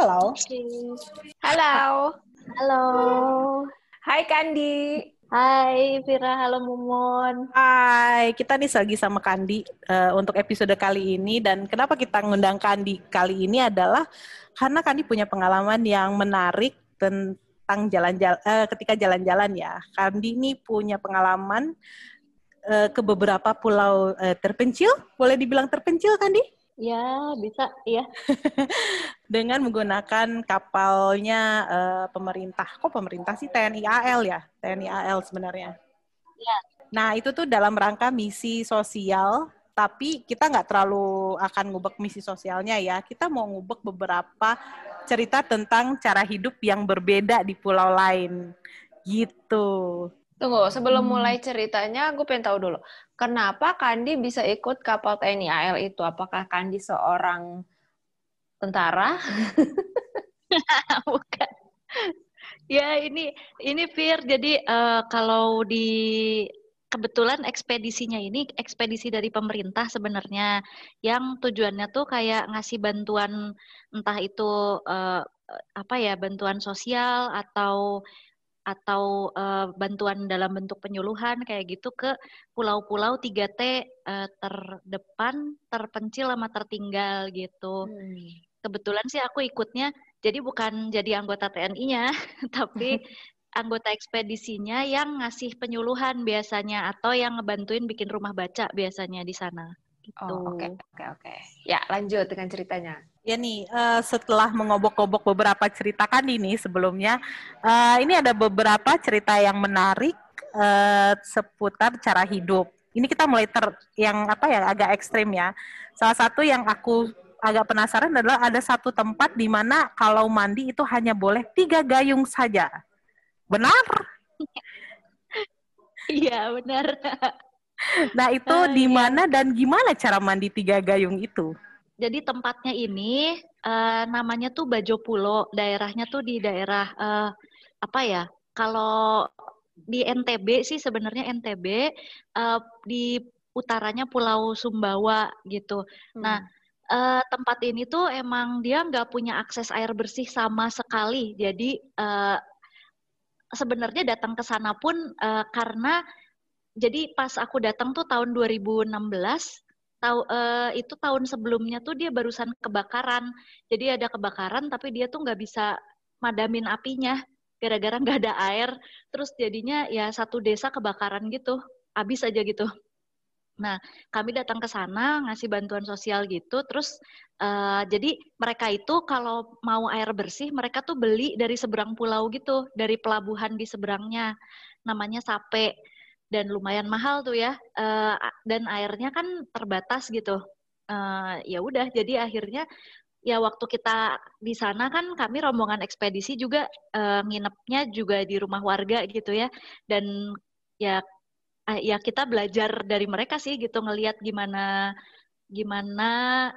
Halo. Halo. Halo. Hai Kandi. Hai Vira, halo Mumun. Hai, kita nih lagi sama Kandi uh, untuk episode kali ini dan kenapa kita ngundang Kandi kali ini adalah karena Kandi punya pengalaman yang menarik tentang jalan-jalan uh, ketika jalan-jalan ya. Kandi ini punya pengalaman uh, ke beberapa pulau uh, terpencil, boleh dibilang terpencil Kandi? Ya, bisa, iya. Dengan menggunakan kapalnya uh, pemerintah. Kok pemerintah sih TNI AL ya? TNI AL sebenarnya. Ya. Nah, itu tuh dalam rangka misi sosial, tapi kita nggak terlalu akan ngubek misi sosialnya ya. Kita mau ngubek beberapa cerita tentang cara hidup yang berbeda di pulau lain. Gitu. Tunggu, sebelum hmm. mulai ceritanya, gue pengen tahu dulu. Kenapa Kandi bisa ikut kapal TNI AL itu? Apakah Kandi seorang tentara? Bukan. Ya, ini ini Fir. Jadi uh, kalau di kebetulan ekspedisinya ini ekspedisi dari pemerintah sebenarnya yang tujuannya tuh kayak ngasih bantuan entah itu uh, apa ya bantuan sosial atau atau uh, bantuan dalam bentuk penyuluhan kayak gitu ke pulau-pulau 3T uh, terdepan, terpencil sama tertinggal gitu. Hmm. Kebetulan sih aku ikutnya jadi bukan jadi anggota TNI-nya, tapi anggota ekspedisinya yang ngasih penyuluhan biasanya atau yang ngebantuin bikin rumah baca biasanya di sana. Gitu. Oh, oke, oke, oke. Ya, lanjut dengan ceritanya. Ya nih, uh, setelah mengobok-obok beberapa cerita kan ini sebelumnya, uh, ini ada beberapa cerita yang menarik uh, seputar cara hidup. Ini kita mulai ter yang apa ya agak ekstrim ya. Salah satu yang aku agak penasaran adalah ada satu tempat di mana kalau mandi itu hanya boleh tiga gayung saja. Benar? Iya benar. Nah itu di iya. mana dan gimana cara mandi tiga gayung itu? Jadi tempatnya ini uh, namanya tuh Bajo Pulo, daerahnya tuh di daerah uh, apa ya? Kalau di NTB sih sebenarnya NTB uh, eh, di utaranya Pulau Sumbawa gitu. Hmm. Nah uh, tempat ini tuh emang dia nggak punya akses air bersih sama sekali. Jadi uh, sebenarnya datang ke sana pun uh, karena jadi pas aku datang tuh tahun 2016 tahu uh, itu tahun sebelumnya tuh dia barusan kebakaran. Jadi ada kebakaran tapi dia tuh nggak bisa madamin apinya gara-gara nggak ada air. Terus jadinya ya satu desa kebakaran gitu, habis aja gitu. Nah, kami datang ke sana ngasih bantuan sosial gitu. Terus uh, jadi mereka itu kalau mau air bersih mereka tuh beli dari seberang pulau gitu, dari pelabuhan di seberangnya. Namanya Sape dan lumayan mahal tuh ya uh, dan airnya kan terbatas gitu. Uh, ya udah jadi akhirnya ya waktu kita di sana kan kami rombongan ekspedisi juga uh, nginepnya juga di rumah warga gitu ya. Dan ya ya kita belajar dari mereka sih gitu ngelihat gimana gimana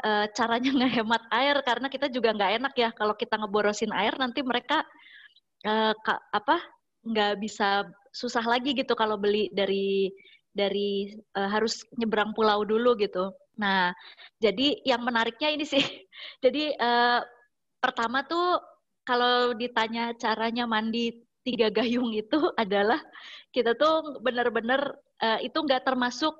uh, caranya ngehemat air. Karena kita juga nggak enak ya kalau kita ngeborosin air nanti mereka uh, ka, apa nggak bisa susah lagi gitu kalau beli dari dari uh, harus nyebrang pulau dulu gitu. Nah, jadi yang menariknya ini sih, jadi uh, pertama tuh kalau ditanya caranya mandi tiga gayung itu adalah kita tuh benar-benar uh, itu nggak termasuk,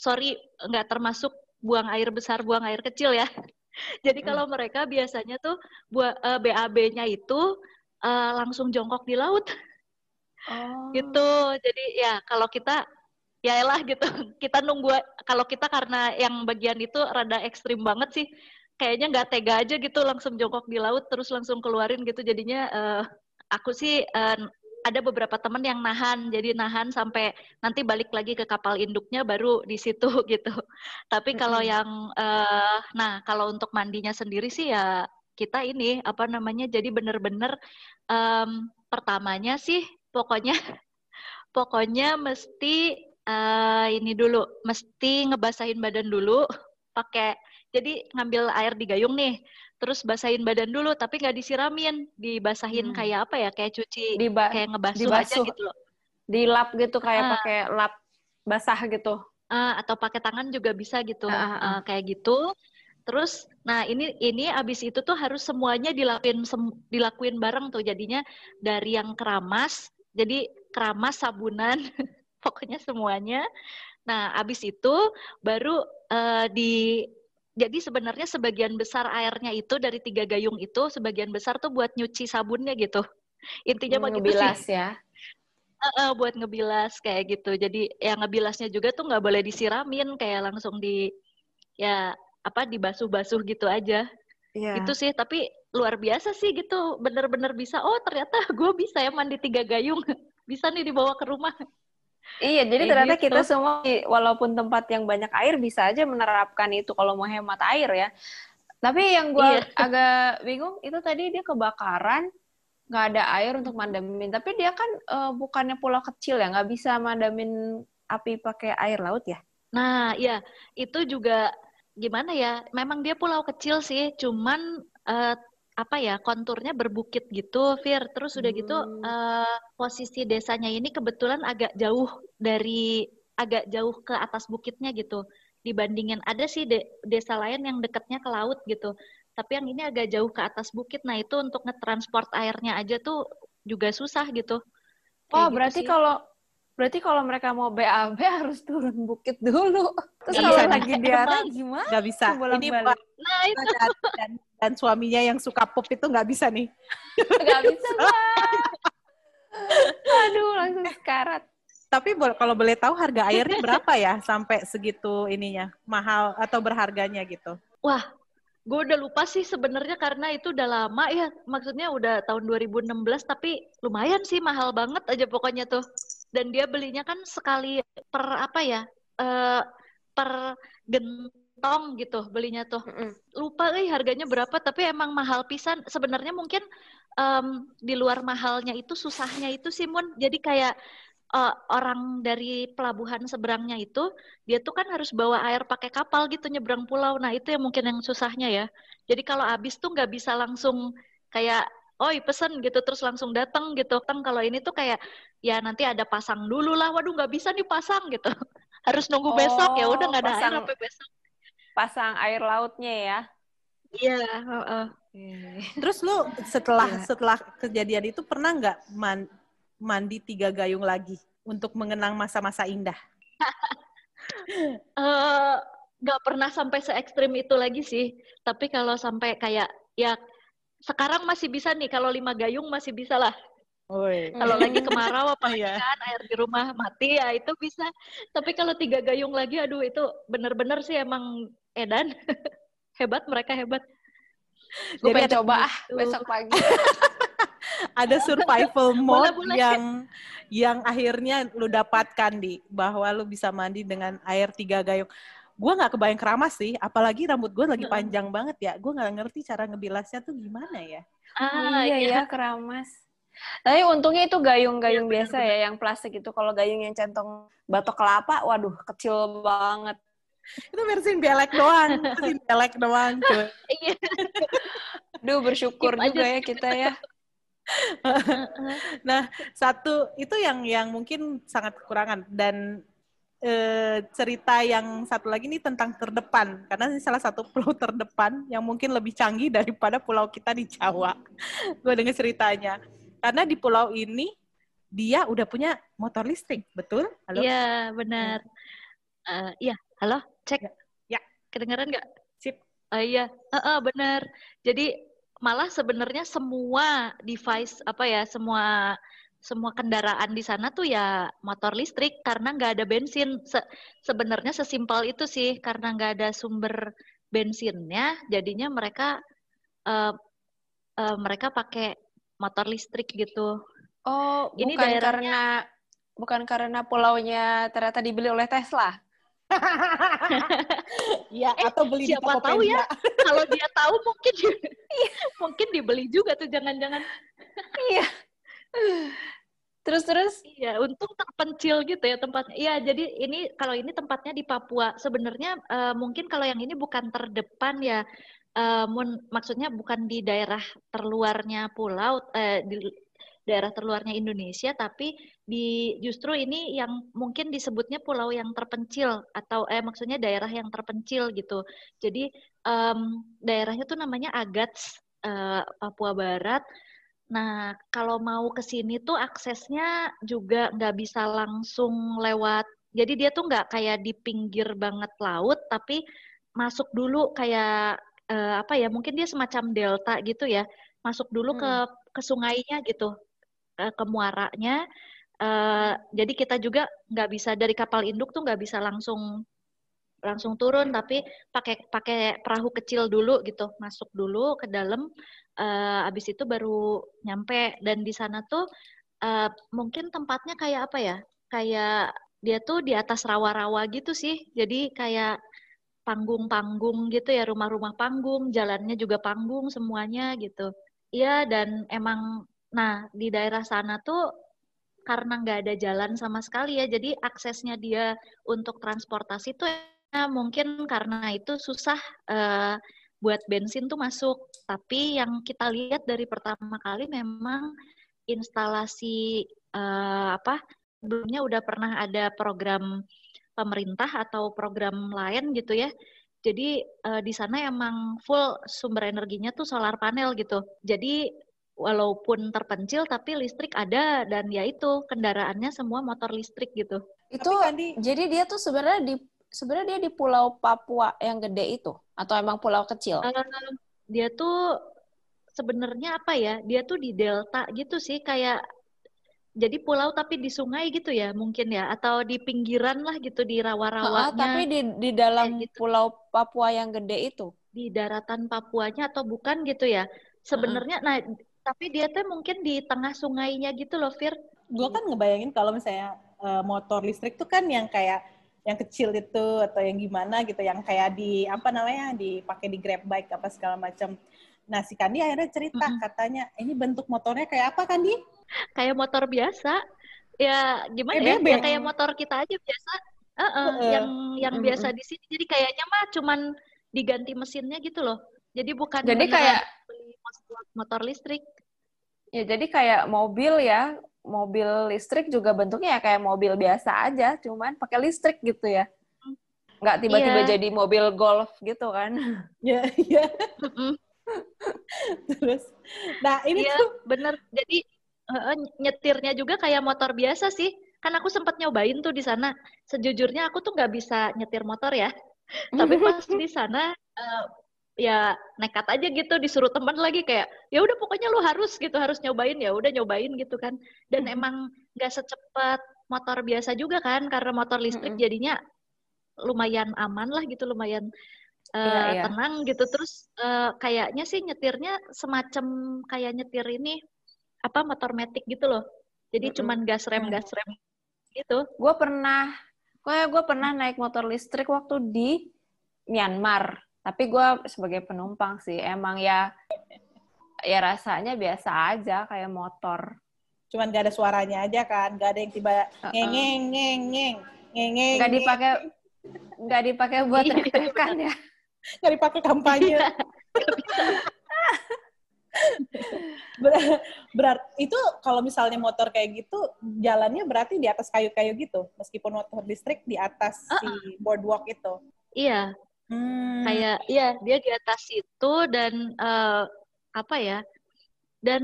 sorry nggak termasuk buang air besar, buang air kecil ya. Jadi hmm. kalau mereka biasanya tuh buat uh, BAB-nya itu uh, langsung jongkok di laut. Oh. Gitu. Jadi ya kalau kita ya lah gitu. Kita nunggu kalau kita karena yang bagian itu rada ekstrim banget sih. Kayaknya nggak tega aja gitu langsung jongkok di laut terus langsung keluarin gitu. Jadinya uh, aku sih uh, ada beberapa teman yang nahan, jadi nahan sampai nanti balik lagi ke kapal induknya baru di situ gitu. Tapi kalau mm -hmm. yang, uh, nah kalau untuk mandinya sendiri sih ya kita ini apa namanya, jadi bener-bener um, pertamanya sih pokoknya pokoknya mesti uh, ini dulu, mesti ngebasahin badan dulu pakai jadi ngambil air di gayung nih, terus basahin badan dulu tapi nggak disiramin, dibasahin hmm. kayak apa ya? Kayak cuci, Diba kayak ngebasuh dibasuh. aja gitu loh. Dilap gitu kayak uh, pakai lap basah gitu. Uh, atau pakai tangan juga bisa gitu, uh, uh, uh. Kayak gitu. Terus, nah ini ini abis itu tuh harus semuanya dilakuin sem, dilakuin bareng tuh. Jadinya dari yang keramas, jadi keramas sabunan, pokoknya semuanya. Nah, abis itu baru uh, di jadi sebenarnya sebagian besar airnya itu dari tiga gayung itu sebagian besar tuh buat nyuci sabunnya gitu. Intinya mau gitu sih. ya. Uh, uh, buat ngebilas kayak gitu. Jadi yang ngebilasnya juga tuh nggak boleh disiramin, kayak langsung di ya apa dibasuh-basuh gitu aja. Yeah. Itu sih, tapi luar biasa sih gitu. Bener-bener bisa. Oh ternyata gue bisa ya mandi tiga gayung. bisa nih dibawa ke rumah. Iya, jadi Kayak ternyata gitu. kita semua walaupun tempat yang banyak air bisa aja menerapkan itu kalau mau hemat air ya. Tapi yang gue iya. agak bingung itu tadi dia kebakaran nggak ada air untuk mandamin. Tapi dia kan uh, bukannya pulau kecil ya, nggak bisa mandamin api pakai air laut ya? Nah, ya itu juga gimana ya? Memang dia pulau kecil sih, cuman uh, apa ya konturnya berbukit gitu, Fir. Terus udah gitu, hmm. gitu uh, posisi desanya ini kebetulan agak jauh dari agak jauh ke atas bukitnya gitu. Dibandingin ada sih de desa lain yang dekatnya ke laut gitu. Tapi yang ini agak jauh ke atas bukit. Nah itu untuk ngetransport airnya aja tuh juga susah gitu. oh gitu berarti sih. kalau Berarti kalau mereka mau BAB harus turun bukit dulu. Terus kalau lagi diare gimana? Gak bisa. Ini Pak nah, itu. Dan, dan suaminya yang suka pop itu nggak bisa nih. Nggak bisa, Aduh, langsung sekarat. Tapi kalau boleh tahu harga airnya berapa ya sampai segitu ininya? Mahal atau berharganya gitu? Wah, gue udah lupa sih sebenarnya karena itu udah lama ya maksudnya udah tahun 2016 tapi lumayan sih mahal banget aja pokoknya tuh dan dia belinya kan sekali per apa ya uh, per gentong gitu belinya tuh. Lupa eh harganya berapa tapi emang mahal pisan. Sebenarnya mungkin um, di luar mahalnya itu susahnya itu sih Mun. Jadi kayak uh, orang dari pelabuhan seberangnya itu dia tuh kan harus bawa air pakai kapal gitu nyebrang pulau. Nah itu yang mungkin yang susahnya ya. Jadi kalau habis tuh nggak bisa langsung kayak oh pesen gitu terus langsung datang gitu. Kan kalau ini tuh kayak ya nanti ada pasang dulu lah. Waduh nggak bisa nih pasang gitu. Harus nunggu oh, besok ya udah nggak ada pasang, air sampai besok. pasang air lautnya ya? Iya uh, uh. terus lu setelah yeah. setelah kejadian itu pernah nggak man, mandi tiga gayung lagi untuk mengenang masa-masa indah? Uh, nggak pernah sampai se ekstrim itu lagi sih. Tapi kalau sampai kayak ya sekarang masih bisa nih kalau lima gayung masih bisa lah. Kalau lagi kemarau apa ya. kan air di rumah mati ya itu bisa. Tapi kalau tiga gayung lagi aduh itu bener-bener sih emang edan. hebat mereka hebat. Gue pengen coba ah besok pagi. ada survival mode yang yang akhirnya lu dapatkan di bahwa lu bisa mandi dengan air tiga gayung gue nggak kebayang keramas sih apalagi rambut gue lagi panjang banget ya. Gue nggak ngerti cara ngebilasnya tuh gimana ya. Ah iya iya. keramas. Tapi untungnya itu gayung-gayung ya, biasa ya yang plastik itu. Kalau gayung yang centong batok kelapa waduh kecil banget. Itu bersihin belek doang bersihin belek doang cuy. Iya. Duh bersyukur Skip juga ya kita ya. Nah satu itu yang yang mungkin sangat kekurangan. Dan eh, cerita yang satu lagi ini tentang terdepan karena ini salah satu pulau terdepan yang mungkin lebih canggih daripada pulau kita di Jawa. Gue dengar ceritanya. Karena di pulau ini dia udah punya motor listrik, betul? Halo? Iya, benar. Uh, iya, halo, cek. Ya. ya. Kedengaran nggak? Sip. Uh, iya, uh, uh, benar. Jadi malah sebenarnya semua device apa ya, semua semua kendaraan di sana tuh ya motor listrik karena nggak ada bensin. Se sebenarnya sesimpel itu sih karena nggak ada sumber bensinnya, jadinya mereka uh, uh, mereka pakai motor listrik gitu. Oh, ini bukan daerahnya... karena bukan karena pulaunya ternyata dibeli oleh Tesla. ya eh, atau beli siapa di tahu ya kalau dia tahu mungkin mungkin dibeli juga tuh jangan-jangan iya Terus terus? Iya, untung terpencil gitu ya tempatnya. Iya, jadi ini kalau ini tempatnya di Papua. Sebenarnya uh, mungkin kalau yang ini bukan terdepan ya, uh, maksudnya bukan di daerah terluarnya pulau, uh, di daerah terluarnya Indonesia, tapi di justru ini yang mungkin disebutnya pulau yang terpencil atau eh maksudnya daerah yang terpencil gitu. Jadi um, daerahnya tuh namanya Agats, uh, Papua Barat. Nah, kalau mau ke sini tuh aksesnya juga nggak bisa langsung lewat. Jadi dia tuh nggak kayak di pinggir banget laut, tapi masuk dulu kayak uh, apa ya? Mungkin dia semacam delta gitu ya. Masuk dulu hmm. ke ke sungainya gitu uh, ke muaranya. Uh, jadi kita juga nggak bisa dari kapal induk tuh nggak bisa langsung langsung turun tapi pakai pakai perahu kecil dulu gitu masuk dulu ke dalam uh, abis itu baru nyampe. Dan di sana tuh uh, mungkin tempatnya kayak apa ya kayak dia tuh di atas rawa-rawa gitu sih. Jadi kayak panggung-panggung gitu ya rumah-rumah panggung jalannya juga panggung semuanya gitu. Iya dan emang Nah, di daerah sana tuh karena nggak ada jalan sama sekali ya, jadi aksesnya dia untuk transportasi tuh ya, mungkin karena itu susah uh, buat bensin tuh masuk. Tapi yang kita lihat dari pertama kali memang instalasi uh, apa sebelumnya udah pernah ada program pemerintah atau program lain gitu ya. Jadi uh, di sana emang full sumber energinya tuh solar panel gitu. Jadi walaupun terpencil tapi listrik ada dan ya itu kendaraannya semua motor listrik gitu. Itu kan di... jadi dia tuh sebenarnya di sebenarnya dia di Pulau Papua yang gede itu atau emang pulau kecil? Uh, dia tuh sebenarnya apa ya? Dia tuh di delta gitu sih kayak jadi pulau tapi di sungai gitu ya mungkin ya atau di pinggiran lah gitu di rawa-rawanya. Uh, tapi di di dalam gitu. Pulau Papua yang gede itu di daratan Papuanya atau bukan gitu ya? Sebenarnya uh. nah tapi dia tuh mungkin di tengah sungainya gitu loh, Fir. Gue kan ngebayangin kalau misalnya uh, motor listrik tuh kan yang kayak yang kecil itu atau yang gimana gitu, yang kayak di apa namanya dipakai di grab bike apa segala macam. Nah si Kandi akhirnya cerita mm-hmm. katanya ini bentuk motornya kayak apa Kandi? Kayak motor biasa. Ya gimana eh, ya? ya? kayak motor kita aja biasa. Uh -uh, uh, yang yang mm-hmm. biasa di sini. Jadi kayaknya mah cuman diganti mesinnya gitu loh. Jadi bukan Jadi kayak motor listrik. Ya, jadi kayak mobil ya, mobil listrik juga bentuknya ya kayak mobil biasa aja, cuman pakai listrik gitu ya. Nggak tiba-tiba yeah. jadi mobil golf gitu kan. Iya, iya. Terus, nah ini yeah, tuh bener. Jadi uh, nyetirnya juga kayak motor biasa sih. Kan aku sempat nyobain tuh di sana. Sejujurnya aku tuh nggak bisa nyetir motor ya. Tapi pas di sana uh, ya nekat aja gitu disuruh teman lagi kayak ya udah pokoknya lu harus gitu harus nyobain ya udah nyobain gitu kan dan mm-hmm. emang nggak secepat motor biasa juga kan karena motor listrik mm-hmm. jadinya lumayan aman lah gitu lumayan uh, yeah, yeah. tenang gitu terus uh, kayaknya sih nyetirnya semacam kayak nyetir ini apa motor metik gitu loh jadi mm-hmm. cuman gas rem gas rem gitu gue pernah gue gue pernah naik motor listrik waktu di Myanmar tapi gue sebagai penumpang sih emang ya ya rasanya biasa aja kayak motor. Cuman gak ada suaranya aja kan, gak ada yang tiba ngeng ngeng ngeng ngeng ngeng Gak dipakai gak dipakai buat iya. teriakan ya. Gak dipakai kampanye. berarti itu kalau misalnya motor kayak gitu jalannya berarti di atas kayu-kayu gitu meskipun motor listrik di atas uh -uh. si boardwalk itu. Iya, Hmm. Kayak iya dia di atas itu dan uh, apa ya? Dan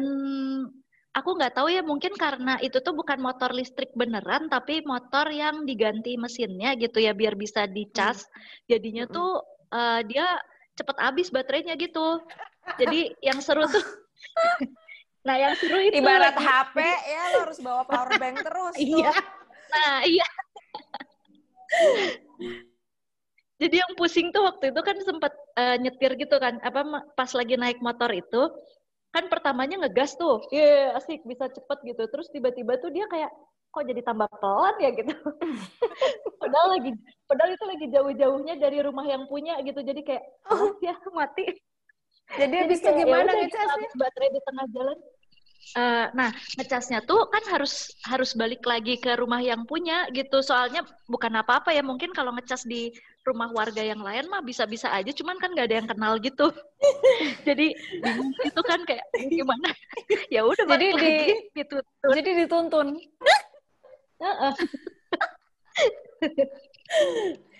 aku nggak tahu ya mungkin karena itu tuh bukan motor listrik beneran tapi motor yang diganti mesinnya gitu ya biar bisa dicas. Hmm. Jadinya hmm. tuh uh, dia cepet habis baterainya gitu. Jadi yang seru tuh Nah, yang seru itu ibarat lagi. HP ya lo harus bawa power bank terus. Iya. Nah, iya. Jadi yang pusing tuh waktu itu kan sempat uh, nyetir gitu kan, apa pas lagi naik motor itu kan pertamanya ngegas tuh, iya yeah, asik bisa cepet gitu. Terus tiba-tiba tuh dia kayak kok jadi tambah pelan ya gitu. padahal lagi, padahal itu lagi jauh-jauhnya dari rumah yang punya gitu. Jadi kayak oh ya mati. Jadi, jadi bisa ya gimana gitu, Baterai di tengah jalan. Uh, nah, ngecasnya tuh kan harus harus balik lagi ke rumah yang punya gitu. Soalnya bukan apa-apa ya, mungkin kalau ngecas di rumah warga yang lain mah bisa-bisa aja, cuman kan gak ada yang kenal gitu. jadi itu kan kayak gimana? ya udah jadi di, lagi gitu. Jadi dituntun.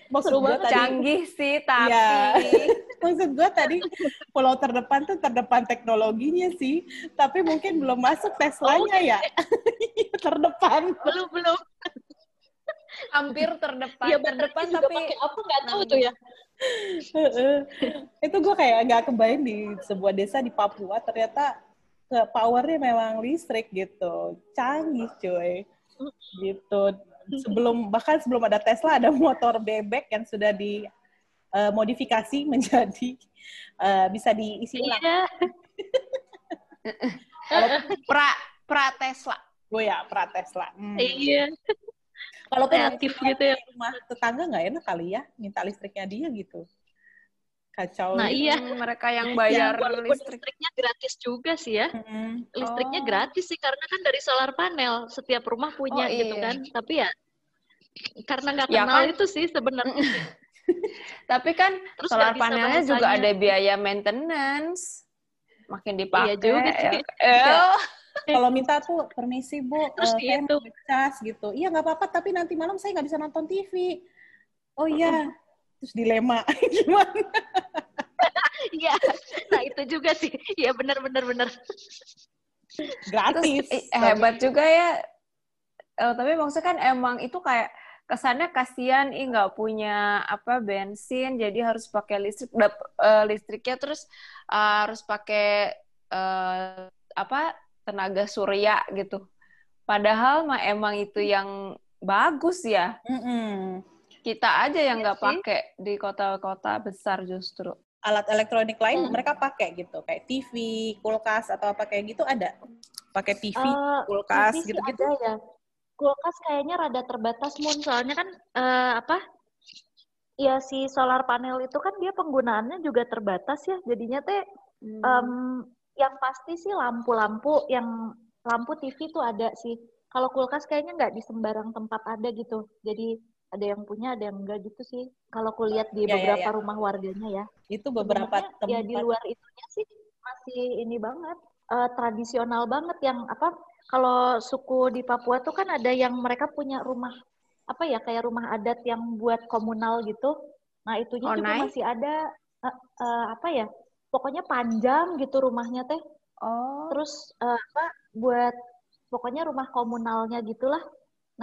maksud gue tadi canggih sih tapi. Ya, maksud gue tadi pulau terdepan tuh terdepan teknologinya sih tapi mungkin belum masuk Teslanya oh, ya. Terdepan. Belum belum. Hampir terdepan. Ya, terdepan tapi apa? Nggak tahu tuh ya. Itu gue kayak nggak kebayang di sebuah desa di Papua ternyata ke powernya memang listrik gitu. Canggih cuy. Gitu sebelum bahkan sebelum ada Tesla ada motor bebek yang sudah dimodifikasi uh, menjadi uh, bisa diisi ulang. Iya. Kalau pra pra Tesla. Oh ya, pra Tesla. Hmm. Iya. Kalau kreatif gitu ya rumah tetangga nggak enak kali ya minta listriknya dia gitu kacau. Nah iya mereka yang bayar ya, listrik. listriknya gratis juga sih ya. Hmm. Listriknya oh. gratis sih karena kan dari solar panel setiap rumah punya oh, gitu iya. kan. Tapi ya karena nggak ya kenal ya kan? itu sih sebenarnya. Tapi kan Terus solar panelnya bahasanya. juga ada biaya maintenance. Makin dipakai. Iya juga sih. Ya. Kalau minta tuh permisi bu, terus uh, itu cas gitu. Iya nggak apa-apa, tapi nanti malam saya nggak bisa nonton TV. Oh iya, terus dilema gimana? Iya, nah itu juga sih. Iya benar benar benar. Gratis. Terus, eh, hebat juga ya. Uh, tapi maksudnya kan emang itu kayak kesannya kasihan ih nggak punya apa bensin jadi harus pakai listrik dap, uh, listriknya terus uh, harus pakai uh, apa tenaga surya gitu padahal mah emang itu yang bagus ya mm -hmm. Kita aja yang iya nggak pakai di kota-kota besar justru. Alat elektronik lain hmm. mereka pakai gitu kayak TV kulkas atau apa kayak gitu ada? Pakai TV uh, kulkas gitu-gitu? ya. Kulkas kayaknya rada terbatas mun. Soalnya kan uh, apa? Ya si solar panel itu kan dia penggunaannya juga terbatas ya. Jadinya teh hmm. um, yang pasti sih lampu-lampu yang lampu TV tuh ada sih. Kalau kulkas kayaknya nggak di sembarang tempat ada gitu. Jadi ada yang punya ada yang enggak gitu sih kalau kulihat di ya, beberapa ya, ya. rumah warganya ya itu beberapa tempat ya di luar itunya sih masih ini banget uh, tradisional banget yang apa kalau suku di Papua tuh kan ada yang mereka punya rumah apa ya kayak rumah adat yang buat komunal gitu. Nah itunya oh, juga nice. masih ada uh, uh, apa ya? Pokoknya panjang gitu rumahnya teh. Oh. Terus uh, apa buat pokoknya rumah komunalnya gitulah.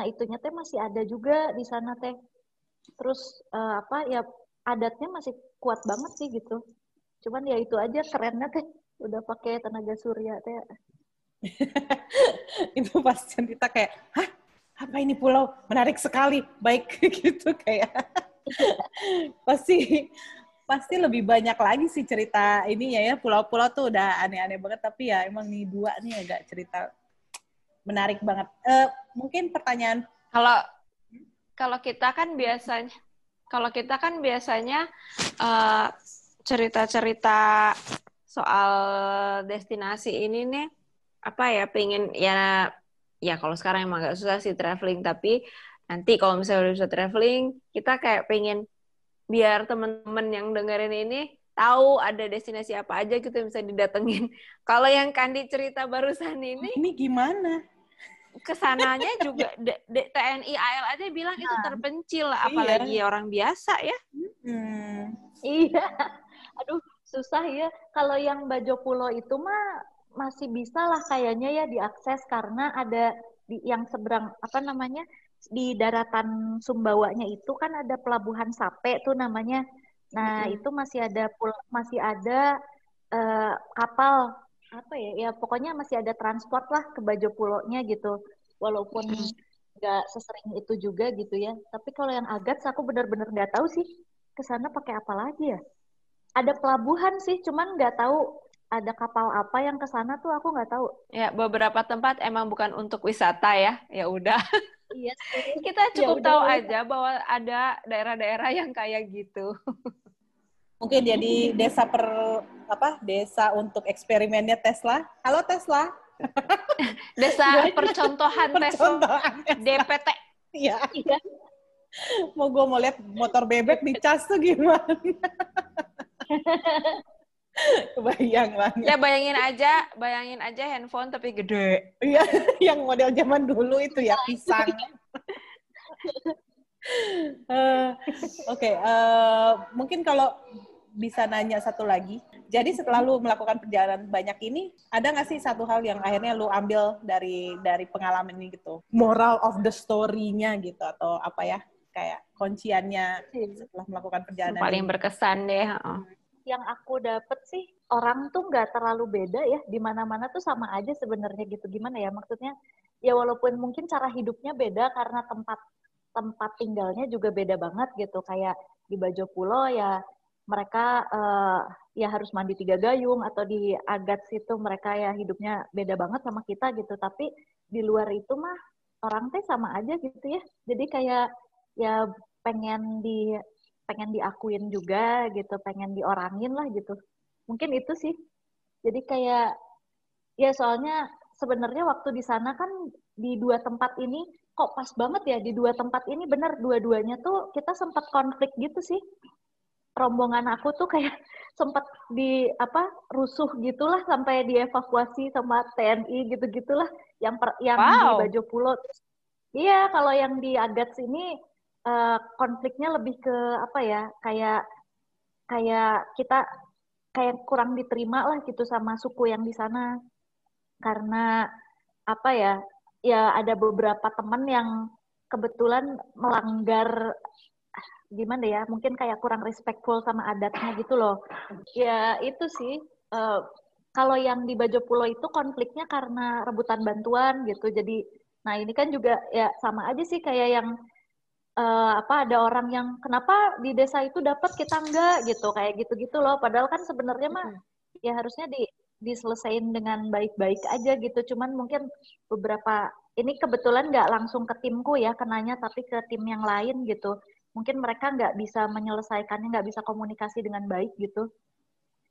Nah itunya teh masih ada juga di sana teh. Terus uh, apa ya adatnya masih kuat banget sih gitu. Cuman ya itu aja kerennya teh udah pakai tenaga surya teh. itu pas cerita kayak, hah apa ini pulau menarik sekali, baik gitu kayak pasti pasti lebih banyak lagi sih cerita ini ya ya pulau-pulau tuh udah aneh-aneh banget tapi ya emang nih dua nih agak cerita menarik banget. Uh, mungkin pertanyaan kalau kalau kita kan biasanya kalau kita kan biasanya uh, cerita-cerita soal destinasi ini nih apa ya pengen ya ya kalau sekarang emang agak susah sih traveling tapi nanti kalau misalnya udah bisa traveling kita kayak pengen biar temen-temen yang dengerin ini tahu ada destinasi apa aja gitu yang bisa didatengin. Kalau yang Kandi cerita barusan ini, ini gimana? Ke sananya juga D TNI AL aja bilang nah, itu terpencil, iya. apalagi iya. orang biasa ya. Hmm. Iya, aduh susah ya. Kalau yang Bajo Pulo itu mah masih bisa lah kayaknya ya diakses karena ada di yang seberang apa namanya di daratan Sumbawanya itu kan ada pelabuhan Sape tuh namanya. Nah, hmm. itu masih ada pul masih ada uh, kapal apa ya? Ya pokoknya masih ada transport lah ke Bajo Pulonya gitu. Walaupun nggak sesering itu juga gitu ya. Tapi kalau yang Agats aku benar-benar nggak tahu sih ke sana pakai apa lagi ya. Ada pelabuhan sih, cuman nggak tahu ada kapal apa yang ke sana tuh aku nggak tahu. Ya, beberapa tempat emang bukan untuk wisata ya. Ya udah. Iya Kita ya cukup ya tahu aja bahwa ada daerah-daerah yang kayak gitu. Mungkin jadi desa per apa? Desa untuk eksperimennya Tesla. Halo Tesla. Desa percontohan tes DPT. Iya. iya. Mau gue mau lihat motor bebek dicas tuh gimana? Kebayang banget. Ya bayangin aja, bayangin aja handphone tapi gede. Iya, yang model zaman dulu itu ya pisang. uh, Oke, okay, uh, eh, mungkin kalau bisa nanya satu lagi. Jadi setelah lu melakukan perjalanan banyak ini, ada nggak sih satu hal yang akhirnya lu ambil dari dari pengalaman ini gitu? Moral of the story-nya gitu atau apa ya? Kayak kunciannya setelah melakukan perjalanan. Paling ini. berkesan deh. Oh. Yang aku dapet sih orang tuh nggak terlalu beda ya di mana-mana tuh sama aja sebenarnya gitu. Gimana ya maksudnya? Ya walaupun mungkin cara hidupnya beda karena tempat tempat tinggalnya juga beda banget gitu. Kayak di Bajo Pulo ya mereka uh, ya harus mandi tiga gayung atau di agat situ mereka ya hidupnya beda banget sama kita gitu. Tapi di luar itu mah orang teh sama aja gitu ya. Jadi kayak ya pengen di pengen diakuin juga gitu pengen diorangin lah gitu. Mungkin itu sih. Jadi kayak ya soalnya sebenarnya waktu di sana kan di dua tempat ini kok pas banget ya di dua tempat ini bener dua-duanya tuh kita sempat konflik gitu sih rombongan aku tuh kayak sempat di apa rusuh gitulah sampai dievakuasi sama TNI gitu-gitulah yang per, yang wow. di Bajo Pulo. Iya, kalau yang di Agats ini uh, konfliknya lebih ke apa ya? Kayak kayak kita kayak kurang diterima lah gitu sama suku yang di sana. Karena apa ya? Ya ada beberapa teman yang kebetulan melanggar gimana ya mungkin kayak kurang respectful sama adatnya gitu loh. Ya itu sih uh, kalau yang di Bajo Pulo itu konfliknya karena rebutan bantuan gitu. Jadi nah ini kan juga ya sama aja sih kayak yang uh, apa ada orang yang kenapa di desa itu dapat kita enggak? gitu kayak gitu-gitu loh. Padahal kan sebenarnya mah ya harusnya di diselesaikan dengan baik-baik aja gitu. Cuman mungkin beberapa ini kebetulan nggak langsung ke timku ya kenanya tapi ke tim yang lain gitu mungkin mereka nggak bisa menyelesaikannya, nggak bisa komunikasi dengan baik gitu.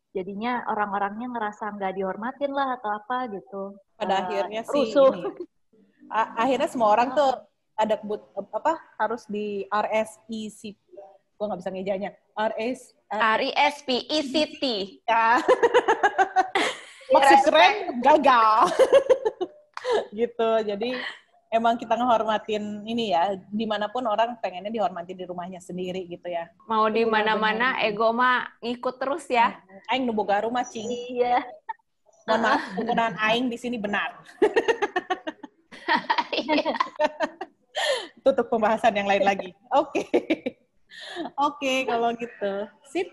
Jadinya orang-orangnya ngerasa nggak dihormatin lah atau apa gitu. Pada uh, akhirnya sih rusuh. Ini, akhirnya semua orang tuh ada kebut apa harus di RSEC. Gue nggak bisa ngejanya. RS R I S P E C T. Ya. Maksud keren gagal. gitu. Jadi emang kita ngehormatin ini ya di mana pun orang pengennya dihormati di rumahnya sendiri gitu ya. Mau di mana-mana ego mah ngikut terus ya. Aing nu boga rumah cing. Iya. Mohon maaf penggunaan aing di sini benar. Tutup pembahasan yang lain lagi. Oke. Okay. oke okay, kalau gitu. Sip